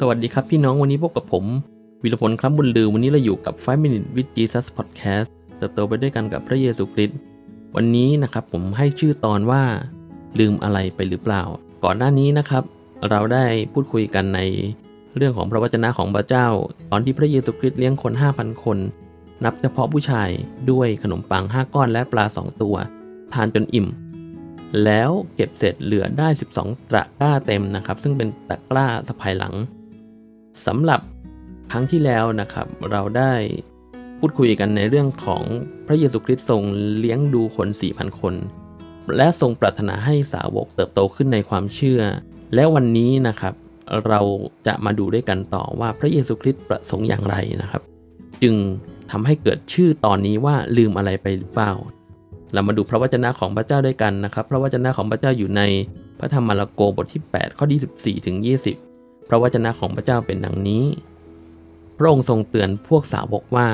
สวัสดีครับพี่น้องวันนี้พบกับผม วิรพลครับบุญลือ วันนี้เราอยู่กับ 5 Minute with Jesus Podcast เติบโตไปด้วยกันกับพระเยซูคริสต์วันนี้นะครับผมให้ชื่อตอนว่าลืมอะไรไปหรือเปล่า ก่อนหน้านี้นะครับ เราได้พูดคุยกันในเรื่องของพระวจนะของพระเจ้า ตอนที่พระเยซูคริสต์เลี้ยงคน 5,000 คน นับเฉพาะผู้ชายด้วยขนมปัง 5 ก้อนและปลา 2 ตัว ทานจนอิ่มแล้วเก็บเสร็จเหลือได้ 12 ตะกร้าเต็มนะครับ ซึ่งเป็นตะกร้าสะพายหลัง สำหรับครั้งที่แล้วนะครับ เราได้พูดคุยกันในเรื่องของพระเยซูคริสต์ทรงเลี้ยงดูคน 4,000 คน และทรงปรารถนาให้สาวกเติบโตขึ้นในความเชื่อ และวันนี้นะครับเราจะมาดูด้วยกันต่อว่าพระเยซูคริสต์ประสงค์อย่างไรนะครับ จึงทำให้เกิดชื่อตอนนี้ว่าลืมอะไรไปหรือเปล่า เรามาดูพระวจนะของพระเจ้าด้วยกันนะครับ พระวจนะของพระเจ้าอยู่ในพระธรรมมาระโกบทที่ 8 ข้อที่14ถึง20 พระวจนะของพระเจ้าเป็นดังนี้ พระองค์ทรงเตือนพวกสาวกว่า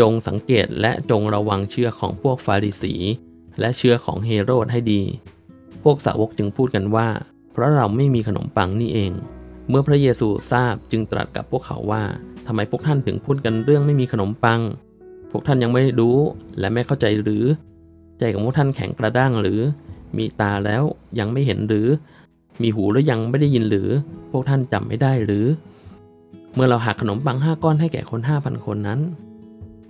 จงสังเกตและจงระวังเชื่อของพวกฟาริสี และเชื่อของเฮโรดให้ดี พวกสาวกจึงพูดกันว่า เพราะเราไม่มีขนมปังนี่เอง เมื่อพระเยซูทราบจึงตรัสกับพวกเขาว่าทำไมพวกท่านถึงพูดกันเรื่องไม่มีขนมปัง พวกท่านยังไม่รู้และไม่เข้าใจหรือ ใจของพวกท่านแข็งกระด้างหรือ มีตาแล้วยังไม่เห็นหรือ มีหูแล้วยังไม่ได้ยินหรือ พวกท่านจำไม่ได้หรือ เมื่อเราหักขนมปังห้าก้อนให้แก่คนห้าพันคนนั้น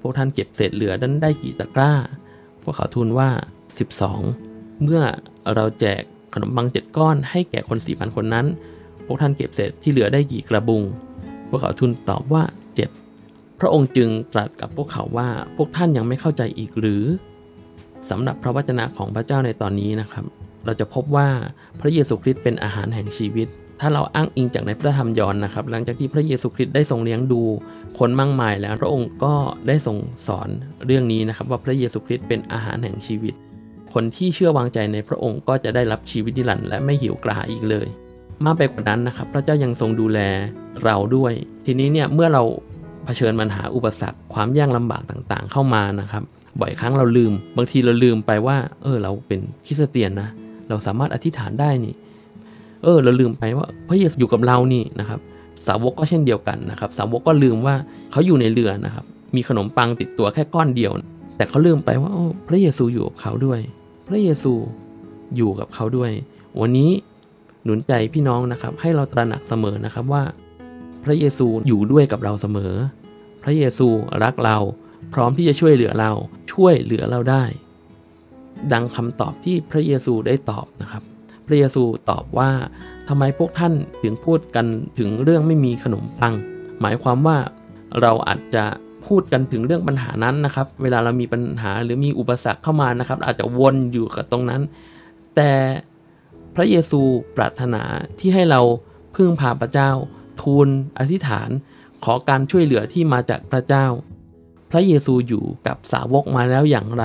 พวกท่านเก็บเศษเหลือนั้นได้กี่ตะกร้า พวกเขาทูลว่า 12 เมื่อเราแจกขนมปังเจ็ดก้อนให้แก่คนสี่พันคนนั้น พวกท่านเก็บเศษที่เหลือได้กี่กระบุง พวกเขาทูลตอบว่า 7 พระองค์จึงตรัสกับพวกเขาว่าพวกท่านยังไม่เข้าใจอีกหรือสำหรับพระวจนะของพระเจ้าในตอนนี้นะครับ เราจะพบว่า พระเยซูคริสต์เป็นอาหารแห่งชีวิต ถ้าเราอ้างอิงจากในพระธรรมยอห์นนะครับ หลังจากที่พระเยซูคริสต์ได้ทรงเลี้ยงดูคนมากมายแล้วพระองค์ก็ได้ทรงสอนเรื่องนี้นะครับ ว่าพระเยซูคริสต์เป็นอาหารแห่งชีวิต คนที่เชื่อวางใจในพระองค์ก็จะได้รับชีวิตนิรันดร์และไม่หิวกระหายอีกเลย มากไปกว่านั้นนะครับ พระเจ้ายังทรงดูแลเราด้วย ทีนี้เนี่ยเมื่อเราเผชิญปัญหาอุปสรรคความยากลำบากต่างๆ เข้ามานะครับ บ่อยครั้งเราลืม บางทีเราลืมไปว่า เออเราเป็นคริสเตียนนะ เราสามารถอธิษฐานได้นี่ เออ เราลืมไปว่าพระเยซูอยู่กับเรานี่นะครับ สาวกก็เช่นเดียวกันนะครับ สาวกก็ลืมว่าเขาอยู่ในเรือนะครับ มีขนมปังติดตัวแค่ก้อนเดียว แต่เขาลืมไปว่าพระเยซูอยู่กับเขาด้วย พระเยซูอยู่กับเขาด้วย วันนี้หนุนใจพี่น้องนะครับ ให้เราตระหนักเสมอนะครับว่า พระเยซูอยู่ด้วยกับเราเสมอ พระเยซูรักเรา พร้อมที่จะช่วยเหลือเราช่วยเหลือเราได้ ดังคำตอบที่พระเยซูได้ตอบนะครับ พระเยซูตอบว่าทำไมพวกท่านถึงพูดกันถึงเรื่องไม่มีขนมปัง หมายความว่าเราอาจจะพูดกันถึงเรื่องปัญหานั้นนะครับ เวลาเรามีปัญหาหรือมีอุปสรรคเข้ามานะครับ อาจจะวนอยู่กับตรงนั้น แต่พระเยซูปรารถนาที่ให้เราพึ่งพาพระเจ้า ทูลอธิษฐาน ขอการช่วยเหลือที่มาจากพระเจ้า พระเยซูอยู่กับสาวกมาแล้วอย่างไร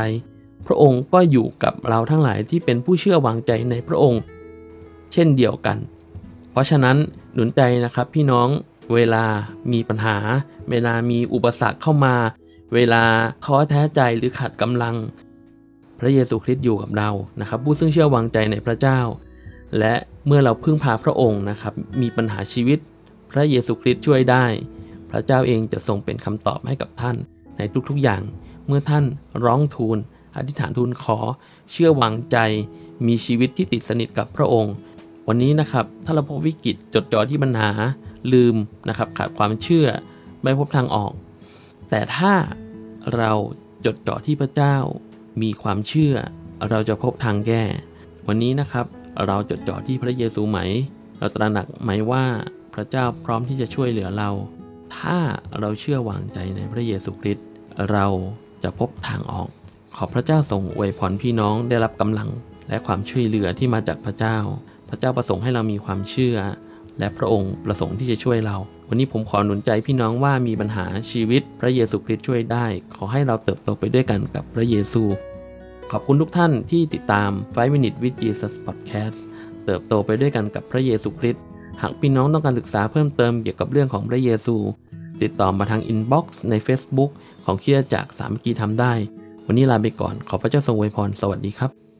พระองค์ก็อยู่กับเราทั้งหลายที่เป็นผู้เชื่อวางใจในพระองค์ เช่นเดียวกัน เพราะฉะนั้นหนุนใจนะครับพี่น้องเวลามีปัญหา เวลามีอุปสรรคเข้ามา เวลาท้อแท้ใจหรือขาดกำลัง พระเยซูคริสต์อยู่กับเรานะครับ ผู้ซึ่งเชื่อวางใจในพระเจ้า และเมื่อเราพึ่งพาพระองค์นะครับมีปัญหาชีวิต พระเยซูคริสต์ช่วยได้ พระเจ้าเองจะทรงเป็นคำตอบให้กับท่าน ในทุกๆอย่างเมื่อท่านร้องทูล อธิษฐานทูลขอ เชื่อวางใจ มีชีวิตที่ติดสนิทกับพระองค์ วันนี้นะครับถ้าเราพบวิกฤตจดจ่อที่ปัญหาลืมนะครับ ขาดความเชื่อไม่พบทางออก แต่ถ้าเราจดจ่อที่พระเจ้า มีความเชื่อ เราจะพบทางแก้ วันนี้นะครับ เราจดจ่อที่พระเยซูไหม เราตระหนักไหมว่าพระเจ้าพร้อมที่จะช่วยเหลือเรา ถ้าเราเชื่อวางใจในพระเยซูคริสต์เราจะพบทางออก ขอพระเจ้าทรงอวยพรพี่น้องได้รับกำลัง และความช่วยเหลือที่มาจากพระเจ้า พระเจ้าประสงค์ให้เรามีความเชื่อ และพระองค์ประสงค์ที่จะช่วยเรา วันนี้ผมขอหนุนใจพี่น้องว่ามีปัญหาชีวิตพระเยซูคริสต์ช่วยได้ ขอให้เราเติบโตไปด้วยกันกับพระเยซู ขอบคุณทุกท่านที่ติดตาม 5 Minute with Jesus Podcast เติบโตไปด้วยกันกับพระเยซูคริสต์หากพี่น้องต้องการศึกษาเพิ่มเติมเกี่ยวกับเรื่องของพระเยซู ติดต่อมาทาง inbox ใน Facebook ของคริสตจักรสามัคคีธรรมได้ วันนี้ลาไปก่อน ขอพระเจ้าทรงอวยพร สวัสดีครับ